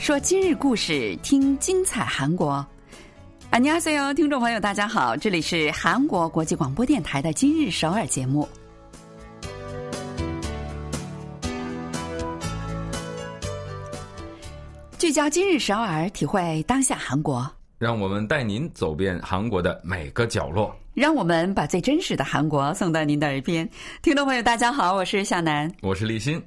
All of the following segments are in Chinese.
说今日故事，听精彩韩国。안녕하세요，听众朋友，大家好，这里是韩国国际广播电台的今日首尔节目。聚焦今日首尔，体会当下韩国。让我们带您走遍韩国的每个角落。让我们把最真实的韩国送到您的耳边。听众朋友，大家好，我是夏楠，我是立新。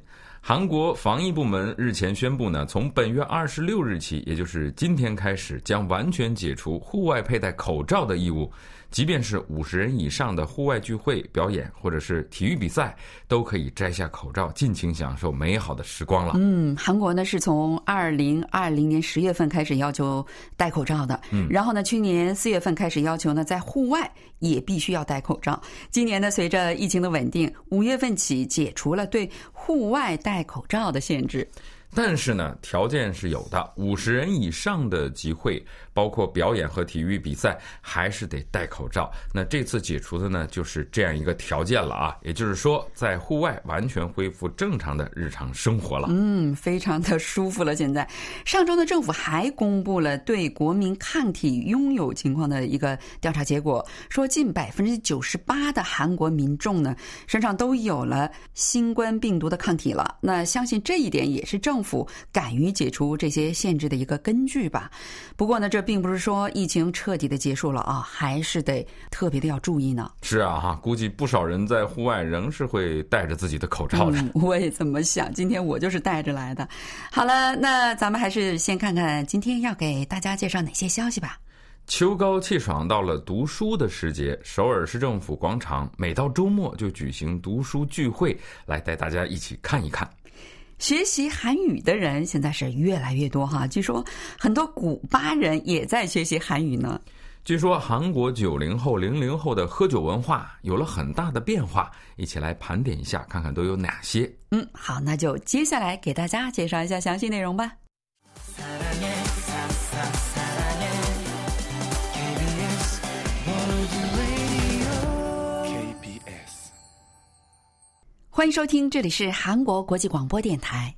韩国防疫部门日前宣布呢，从本月二十六日起，也就是今天开始，将完全解除户外佩戴口罩的义务。即便是五十人以上的户外聚会、表演或者是体育比赛，都可以摘下口罩，尽情享受美好的时光了。嗯，韩国呢是从二零二零年十月份开始要求戴口罩的，嗯，然后呢，去年四月份开始要求呢，在户外也必须要戴口罩。今年呢，随着疫情的稳定，五月份起解除了对户外戴口罩的限制。但是呢，条件是有的，五十人以上的集会，包括表演和体育比赛，还是得戴口罩。那这次解除的呢，就是这样一个条件了啊，也就是说，在户外完全恢复正常的日常生活了。嗯，非常的舒服了。现在，上周呢，政府还公布了对国民抗体拥有情况的一个调查结果，说近百分之九十八的韩国民众呢，身上都有了新冠病毒的抗体了。那相信这一点也是政府敢于解除这些限制的一个根据吧。不过呢，这并不是说疫情彻底的结束了啊，还是得特别的要注意呢。是啊，哈，估计不少人在户外仍是会戴着自己的口罩的。我也这么想，今天我就是带着来的。好了，那咱们还是先看看今天要给大家介绍哪些消息吧。秋高气爽，到了读书的时节，首尔市政府广场每到周末就举行读书聚会，来带大家一起看一看。学习韩语的人现在是越来越多哈，据说很多古巴人也在学习韩语呢。据说韩国九零后、零零后的喝酒文化有了很大的变化，一起来盘点一下，看看都有哪些。嗯，好，那就接下来给大家介绍一下详细内容吧。欢迎收听，这里是韩国国际广播电台。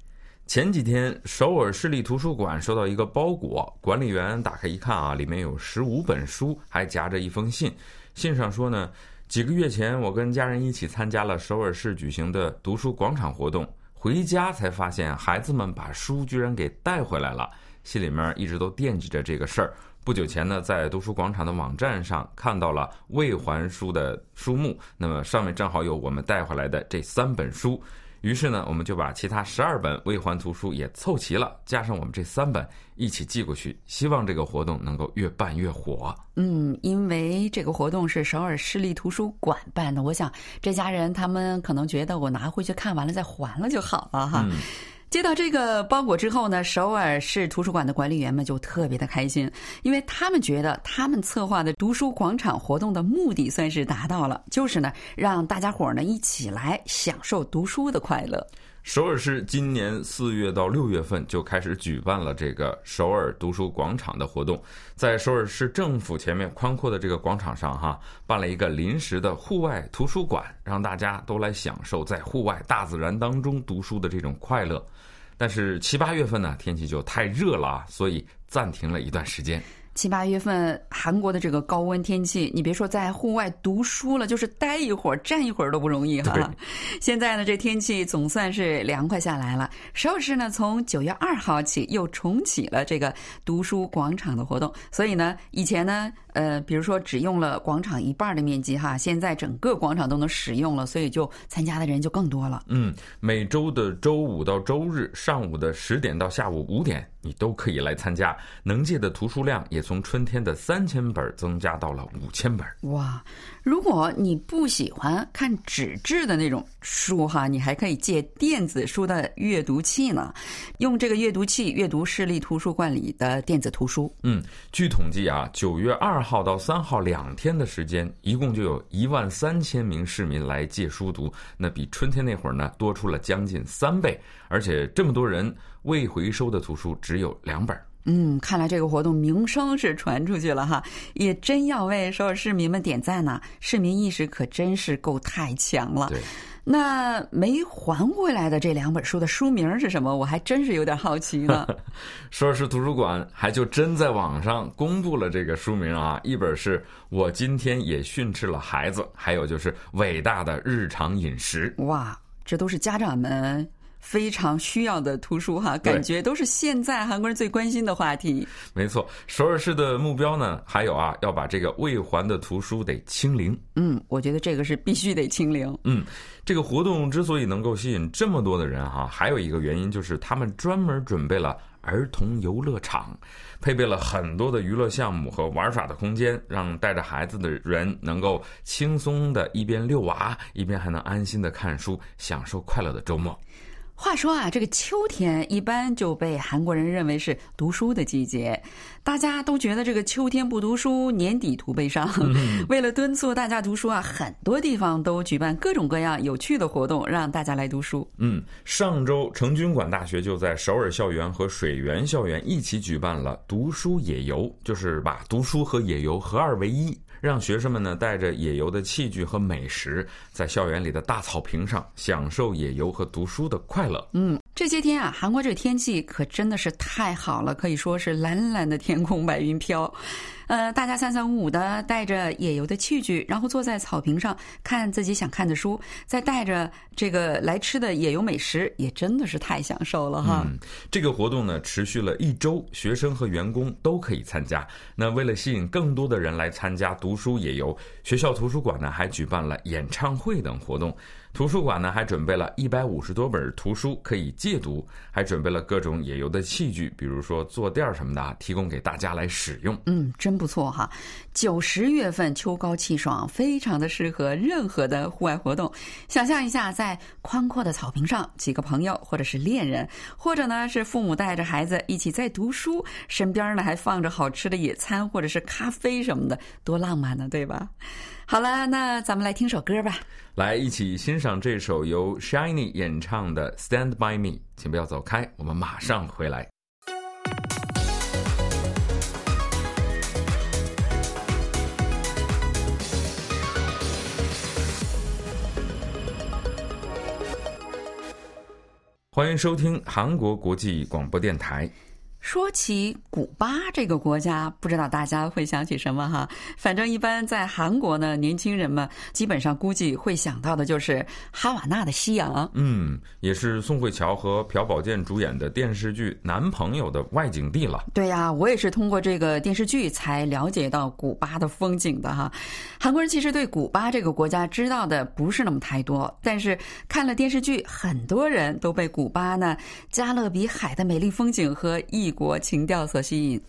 前几天，首尔市立图书馆收到一个包裹，管理员打开一看啊，里面有十五本书，还夹着一封信。信上说呢，几个月前我跟家人一起参加了首尔市举行的读书广场活动，回家才发现孩子们把书居然给带回来了，心里面一直都惦记着这个事儿。不久前呢，在读书广场的网站上看到了未还书的书目，那么上面正好有我们带回来的这三本书。于是呢，我们就把其他十二本未还图书也凑齐了，加上我们这三本一起寄过去，希望这个活动能够越办越火。嗯，因为这个活动是首尔市立图书馆办的，我想这家人他们可能觉得我拿回去看完了再还了就好了哈。接到这个包裹之后呢，首尔市图书馆的管理员们就特别的开心，因为他们觉得他们策划的读书广场活动的目的算是达到了，就是呢让大家伙儿呢一起来享受读书的快乐。首尔市今年四月到六月份就开始举办了这个首尔读书广场的活动，在首尔市政府前面宽阔的这个广场上，哈，办了一个临时的户外图书馆，让大家都来享受在户外大自然当中读书的这种快乐。但是七八月份呢，天气就太热了，所以暂停了一段时间。七八月份韩国的这个高温天气，你别说在户外读书了，就是待一会儿、站一会儿都不容易哈。现在呢，这天气总算是凉快下来了。首尔市呢，从九月二号起又重启了这个读书广场的活动，所以呢，以前呢，呃，比如说只用了广场一半的面积哈，现在整个广场都能使用了，所以就参加的人就更多了。嗯，每周的周五到周日上午的十点到下午五点。你都可以来参加，能借的图书量也从春天的三千本增加到了五千本。哇！如果你不喜欢看纸质的那种书哈，你还可以借电子书的阅读器呢。用这个阅读器阅读市立图书馆里的电子图书。嗯，据统计啊，九月二号到三号两天的时间，一共就有一万三千名市民来借书读，那比春天那会儿呢多出了将近三倍。而且这么多人未回收的图书只有两本。嗯，看来这个活动名声是传出去了哈，也真要为所有市民们点赞呢。市民意识可真是够太强了。对，那没还回来的这两本书的书名是什么？我还真是有点好奇呢。说是图书馆还就真在网上公布了这个书名啊，一本是我今天也训斥了孩子，还有就是伟大的日常饮食。哇，这都是家长们。非常需要的图书哈，感觉都是现在韩国人最关心的话题。没错，首尔市的目标呢，还有啊，要把这个未还的图书得清零。嗯，我觉得这个是必须得清零。嗯，这个活动之所以能够吸引这么多的人哈，还有一个原因就是他们专门准备了儿童游乐场，配备了很多的娱乐项目和玩耍的空间，让带着孩子的人能够轻松的一边遛娃，一边还能安心的看书，享受快乐的周末。话说啊，这个秋天一般就被韩国人认为是读书的季节，大家都觉得这个秋天不读书，年底徒悲伤。为了敦促大家读书啊，很多地方都举办各种各样有趣的活动，让大家来读书。嗯，上周成均馆大学就在首尔校园和水源校园一起举办了读书野游，就是把读书和野游合二为一。让学生们呢带着野游的器具和美食，在校园里的大草坪上享受野游和读书的快乐。嗯，这些天啊，韩国这天气可真的是太好了，可以说是蓝蓝的天空，白云飘。呃，大家三三五五的带着野游的器具，然后坐在草坪上看自己想看的书，再带着这个来吃的野游美食，也真的是太享受了哈。这个活动呢，持续了一周，学生和员工都可以参加。那为了吸引更多的人来参加读书野游，学校图书馆呢还举办了演唱会等活动。图书馆呢还准备了一百五十多本图书可以借读，还准备了各种野游的器具，比如说坐垫什么的，提供给大家来使用。嗯，真不错哈。九十月份秋高气爽，非常的适合任何的户外活动。想象一下，在宽阔的草坪上，几个朋友，或者是恋人，或者呢是父母带着孩子一起在读书，身边呢还放着好吃的野餐或者是咖啡什么的，多浪漫呢，对吧？好了，那咱们来听首歌吧。来，一起欣赏这首由 Shiny 演唱的《Stand by Me》。请不要走开，我们马上回来。欢迎收听韩国国际广播电台。说起古巴这个国家，不知道大家会想起什么哈？反正一般在韩国呢，年轻人们基本上估计会想到的就是哈瓦那的夕阳。嗯，也是宋慧乔和朴宝剑主演的电视剧《男朋友》的外景地了。对呀，我也是通过这个电视剧才了解到古巴的风景的哈。韩国人其实对古巴这个国家知道的不是那么太多，但是看了电视剧，很多人都被古巴呢加勒比海的美丽风景和异。国情调所吸引，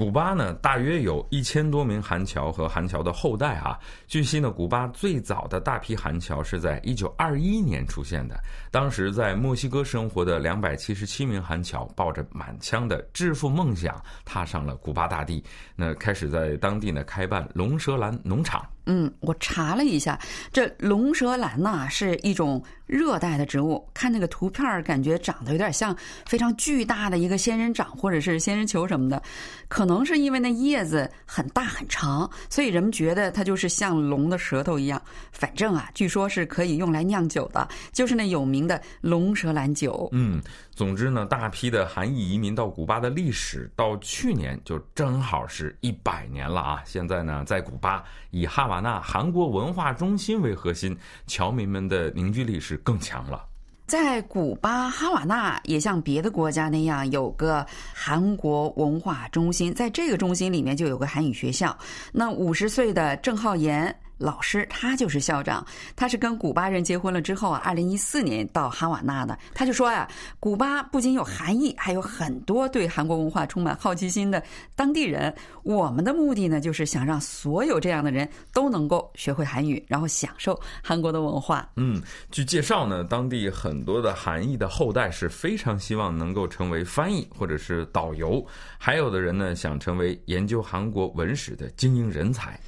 古巴呢，大约有一千多名韩侨和韩侨的后代啊。据悉呢，古巴最早的大批韩侨是在一九二一年出现的。当时在墨西哥生活的两百七十七名韩侨，抱着满腔的致富梦想，踏上了古巴大地，那开始在当地呢开办龙舌兰农场。嗯，我查了一下，这龙舌兰呐是一种热带的植物。看那个图片，感觉长得有点像非常巨大的一个仙人掌或者是仙人球什么的。可能可能是因为那叶子很大很长，所以人们觉得它就是像龙的舌头一样。反正啊，据说是可以用来酿酒的，就是那有名的龙舌兰酒。嗯。总之呢，大批的韩裔移民到古巴的历史，到去年就正好是一百年了啊！现在呢，在古巴以哈瓦那韩国文化中心为核心，侨民们的凝聚力是更强了。在古巴哈瓦那也像别的国家那样有个韩国文化中心，在这个中心里面就有个韩语学校。那五十岁的郑浩岩。老师，他就是校长。他是跟古巴人结婚了之后啊，二零一四年到哈瓦那的。他就说呀，古巴不仅有韩裔，还有很多对韩国文化充满好奇心的当地人。我们的目的呢，就是想让所有这样的人都能够学会韩语，然后享受韩国的文化。嗯，据介绍呢，当地很多的韩裔的后代是非常希望能够成为翻译或者是导游，还有的人呢想成为研究韩国文史的精英人才。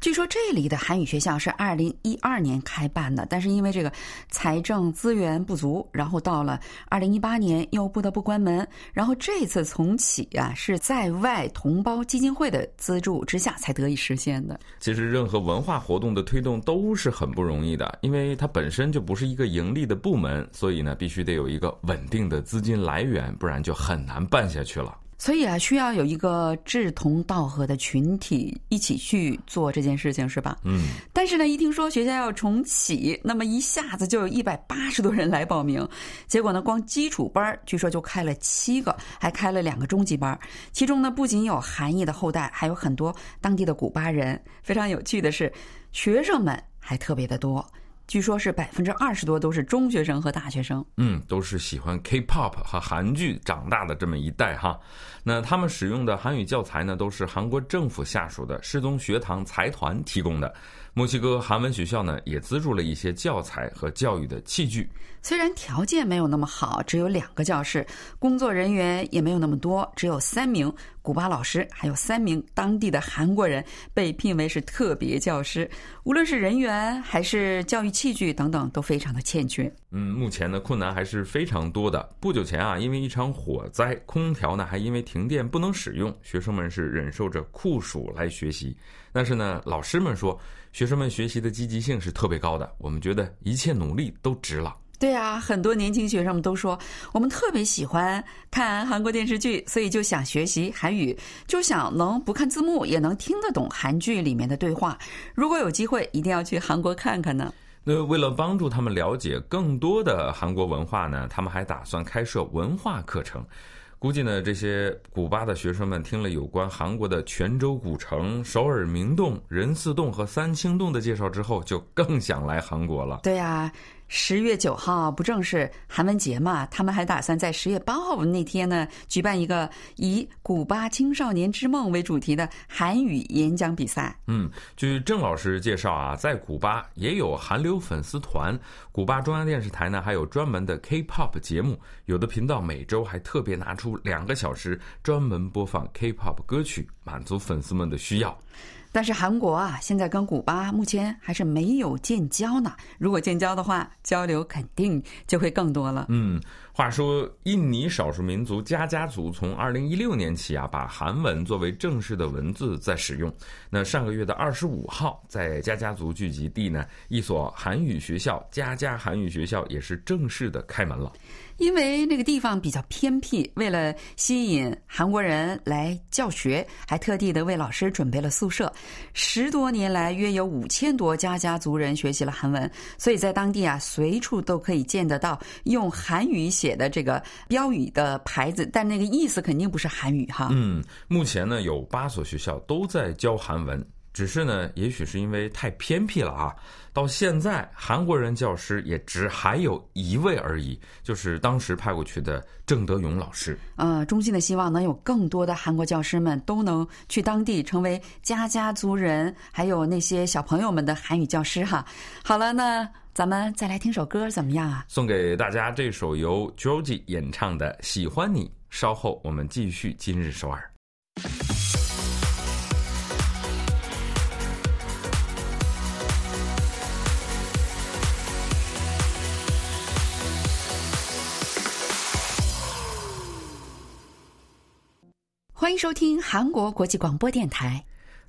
据说这里的韩语学校是二零一二年开办的，但是因为这个财政资源不足，然后到了二零一八年又不得不关门。然后这次重启啊，是在外同胞基金会的资助之下才得以实现的。其实任何文化活动的推动都是很不容易的，因为它本身就不是一个盈利的部门，所以呢，必须得有一个稳定的资金来源，不然就很难办下去了。所以啊，需要有一个志同道合的群体一起去做这件事情，是吧？嗯。但是呢，一听说学校要重启，那么一下子就有一百八十多人来报名。结果呢，光基础班据说就开了七个，还开了两个中级班。其中呢，不仅有韩裔的后代，还有很多当地的古巴人。非常有趣的是，学生们还特别的多。据说是百分之二十多都是中学生和大学生，嗯，都是喜欢 K-pop 和韩剧长大的这么一代哈。那他们使用的韩语教材呢，都是韩国政府下属的世宗学堂财团提供的。墨西哥韩文学校呢，也资助了一些教材和教育的器具。虽然条件没有那么好，只有两个教室，工作人员也没有那么多，只有三名古巴老师，还有三名当地的韩国人被聘为是特别教师。无论是人员还是教育器具等等，都非常的欠缺。嗯，目前呢困难还是非常多的。不久前啊，因为一场火灾，空调呢还因为停电不能使用，学生们是忍受着酷暑来学习。但是呢，老师们说，学生们学习的积极性是特别高的，我们觉得一切努力都值了。对啊，很多年轻学生们都说，我们特别喜欢看韩国电视剧，所以就想学习韩语，就想能不看字幕也能听得懂韩剧里面的对话。如果有机会，一定要去韩国看看呢。那为了帮助他们了解更多的韩国文化呢，他们还打算开设文化课程。估计呢，这些古巴的学生们听了有关韩国的泉州古城、首尔明洞、仁寺洞和三清洞的介绍之后，就更想来韩国了。对呀。十月九号不正是韩文节嘛？他们还打算在十月八号那天呢，举办一个以“古巴青少年之梦”为主题的韩语演讲比赛。嗯，据郑老师介绍啊，在古巴也有韩流粉丝团，古巴中央电视台呢还有专门的 K-pop 节目，有的频道每周还特别拿出两个小时专门播放 K-pop 歌曲，满足粉丝们的需要。但是韩国啊，现在跟古巴目前还是没有建交呢。如果建交的话，交流肯定就会更多了。嗯。话说，印尼少数民族加加族从二零一六年起啊，把韩文作为正式的文字在使用。那上个月的二十五号，在加加族聚集地呢，一所韩语学校——加加韩语学校，也是正式的开门了。因为那个地方比较偏僻，为了吸引韩国人来教学，还特地的为老师准备了宿舍。十多年来，约有五千多家家族人学习了韩文，所以在当地啊，随处都可以见得到用韩语写。的这个标语的牌子，但那个意思肯定不是韩语哈。嗯，目前呢有八所学校都在教韩文，只是呢，也许是因为太偏僻了啊。到现在，韩国人教师也只还有一位而已，就是当时派过去的郑德勇老师。呃，衷心的希望能有更多的韩国教师们都能去当地成为家家族人，还有那些小朋友们的韩语教师哈。好了，那。咱们再来听首歌怎么样啊？送给大家这首由 Georgie 演唱的《喜欢你》。稍后我们继续今日首尔。收听韩国国际广播电台。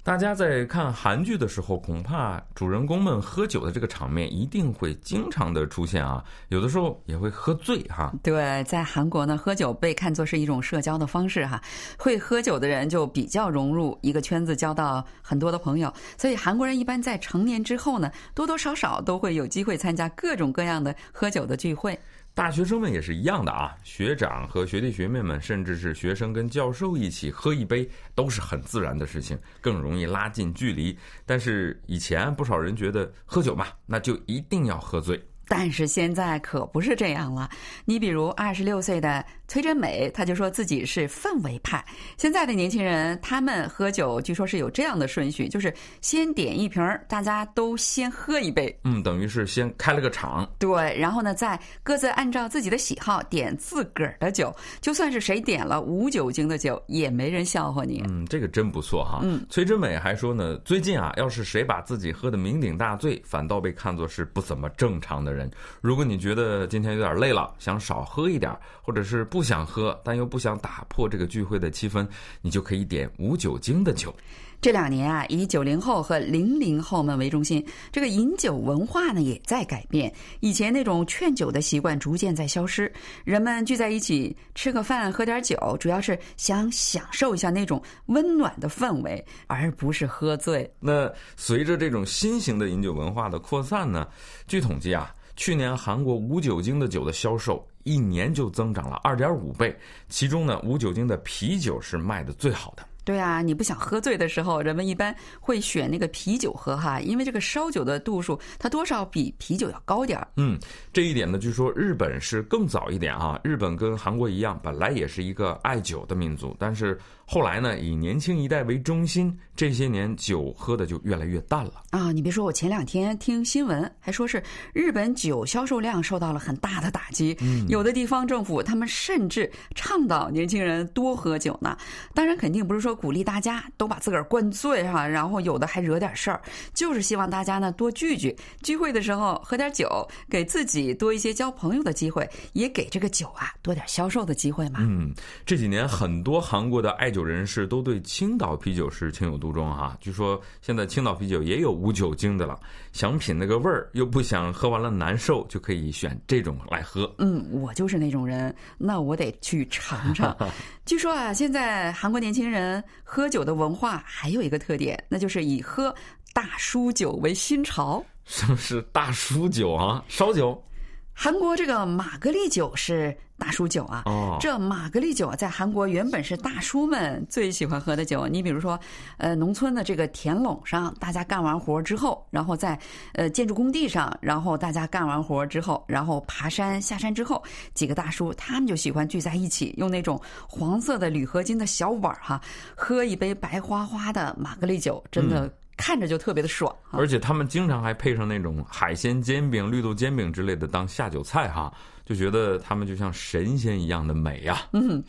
大家在看韩剧的时候，恐怕主人公们喝酒的这个场面一定会经常的出现啊，有的时候也会喝醉哈。对，在韩国呢，喝酒被看作是一种社交的方式哈，会喝酒的人就比较融入一个圈子，交到很多的朋友。所以韩国人一般在成年之后呢，多多少少都会有机会参加各种各样的喝酒的聚会。大学生们也是一样的啊，学长和学弟学妹们，甚至是学生跟教授一起喝一杯，都是很自然的事情，更容易拉近距离。但是以前不少人觉得喝酒嘛，那就一定要喝醉。但是现在可不是这样了。你比如二十六岁的崔真美，她就说自己是氛围派。现在的年轻人，他们喝酒据说是有这样的顺序，就是先点一瓶，大家都先喝一杯。嗯，等于是先开了个场。对，然后呢，再各自按照自己的喜好点自个儿的酒。就算是谁点了无酒精的酒，也没人笑话你。嗯，这个真不错哈。嗯，崔真美还说呢，最近啊，要是谁把自己喝的酩酊大醉，反倒被看作是不怎么正常的人。如果你觉得今天有点累了，想少喝一点，或者是不想喝，但又不想打破这个聚会的气氛，你就可以点无酒精的酒。这两年啊，以九零后和零零后们为中心，这个饮酒文化呢也在改变。以前那种劝酒的习惯逐渐在消失，人们聚在一起吃个饭、喝点酒，主要是想享受一下那种温暖的氛围，而不是喝醉。那随着这种新型的饮酒文化的扩散呢，据统计啊，去年韩国无酒精的酒的销售一年就增长了二点五倍，其中呢，无酒精的啤酒是卖的最好的。对啊，你不想喝醉的时候，人们一般会选那个啤酒喝哈，因为这个烧酒的度数它多少比啤酒要高点儿。嗯，这一点呢，据说日本是更早一点啊。日本跟韩国一样，本来也是一个爱酒的民族，但是后来呢，以年轻一代为中心，这些年酒喝的就越来越淡了啊。你别说，我前两天听新闻还说是日本酒销售量受到了很大的打击，有的地方政府他们甚至倡导年轻人多喝酒呢。当然，肯定不是说。鼓励大家都把自个儿灌醉哈，然后有的还惹点事儿，就是希望大家呢多聚聚，聚会的时候喝点酒，给自己多一些交朋友的机会，也给这个酒啊多点销售的机会嘛。嗯，这几年很多韩国的爱酒人士都对青岛啤酒是情有独钟哈。据说现在青岛啤酒也有无酒精的了，想品那个味儿又不想喝完了难受，就可以选这种来喝。嗯，我就是那种人，那我得去尝尝。据说啊，现在韩国年轻人喝酒的文化还有一个特点，那就是以喝大叔酒为新潮。什么是大叔酒啊？烧酒？韩国这个玛格丽酒是大叔酒啊，这玛格丽酒在韩国原本是大叔们最喜欢喝的酒。你比如说，呃，农村的这个田垄上，大家干完活之后，然后在呃建筑工地上，然后大家干完活之后，然后爬山下山之后，几个大叔他们就喜欢聚在一起，用那种黄色的铝合金的小碗哈，喝一杯白花花的玛格丽酒，真的。看着就特别的爽，而且他们经常还配上那种海鲜煎饼、绿豆煎饼之类的当下酒菜哈，就觉得他们就像神仙一样的美呀。嗯。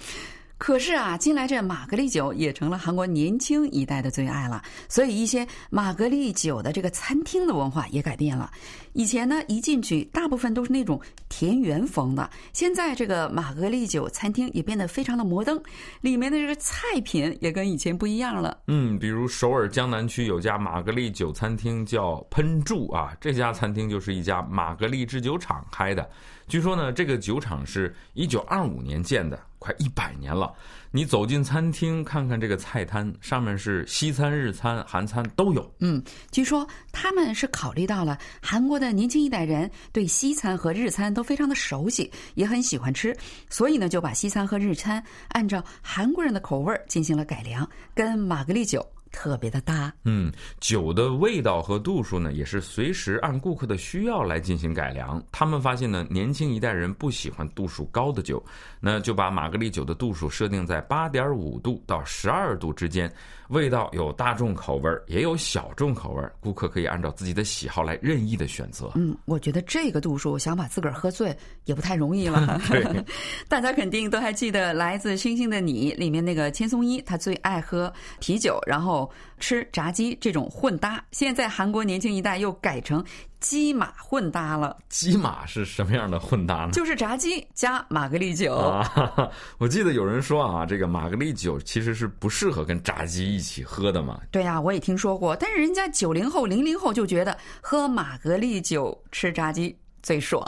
可是啊，近来这玛格丽酒也成了韩国年轻一代的最爱了，所以一些玛格丽酒的这个餐厅的文化也改变了。以前呢，一进去大部分都是那种田园风的，现在这个玛格丽酒餐厅也变得非常的摩登，里面的这个菜品也跟以前不一样了。嗯，比如首尔江南区有家玛格丽酒餐厅叫喷柱啊，这家餐厅就是一家玛格丽制酒厂开的。据说呢，这个酒厂是一九二五年建的。快一百年了，你走进餐厅看看这个菜摊，上面是西餐、日餐、韩餐都有。嗯，据说他们是考虑到了韩国的年轻一代人对西餐和日餐都非常的熟悉，也很喜欢吃，所以呢就把西餐和日餐按照韩国人的口味进行了改良，跟玛格丽酒。特别的搭，嗯，酒的味道和度数呢，也是随时按顾客的需要来进行改良。他们发现呢，年轻一代人不喜欢度数高的酒，那就把玛格丽酒的度数设定在八点五度到十二度之间。味道有大众口味儿，也有小众口味儿，顾客可以按照自己的喜好来任意的选择。嗯，我觉得这个度数想把自个儿喝醉也不太容易了。对，大家肯定都还记得《来自星星的你》里面那个千颂伊，他最爱喝啤酒，然后吃炸鸡这种混搭。现在韩国年轻一代又改成。鸡马混搭了，鸡马是什么样的混搭呢？就是炸鸡加玛格丽酒。啊，我记得有人说啊，这个玛格丽酒其实是不适合跟炸鸡一起喝的嘛。对呀，我也听说过，但是人家九零后、零零后就觉得喝玛格丽酒吃炸鸡最爽。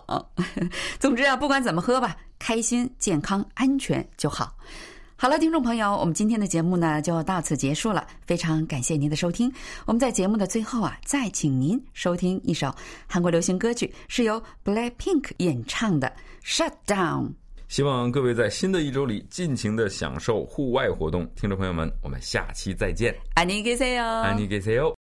总之啊，不管怎么喝吧，开心、健康、安全就好。好了，听众朋友，我们今天的节目呢就到此结束了。非常感谢您的收听。我们在节目的最后啊，再请您收听一首韩国流行歌曲，是由 Blackpink 演唱的《Shut Down》。希望各位在新的一周里尽情的享受户外活动。听众朋友们，我们下期再见。안녕히계세 요， 안녕히계세 요。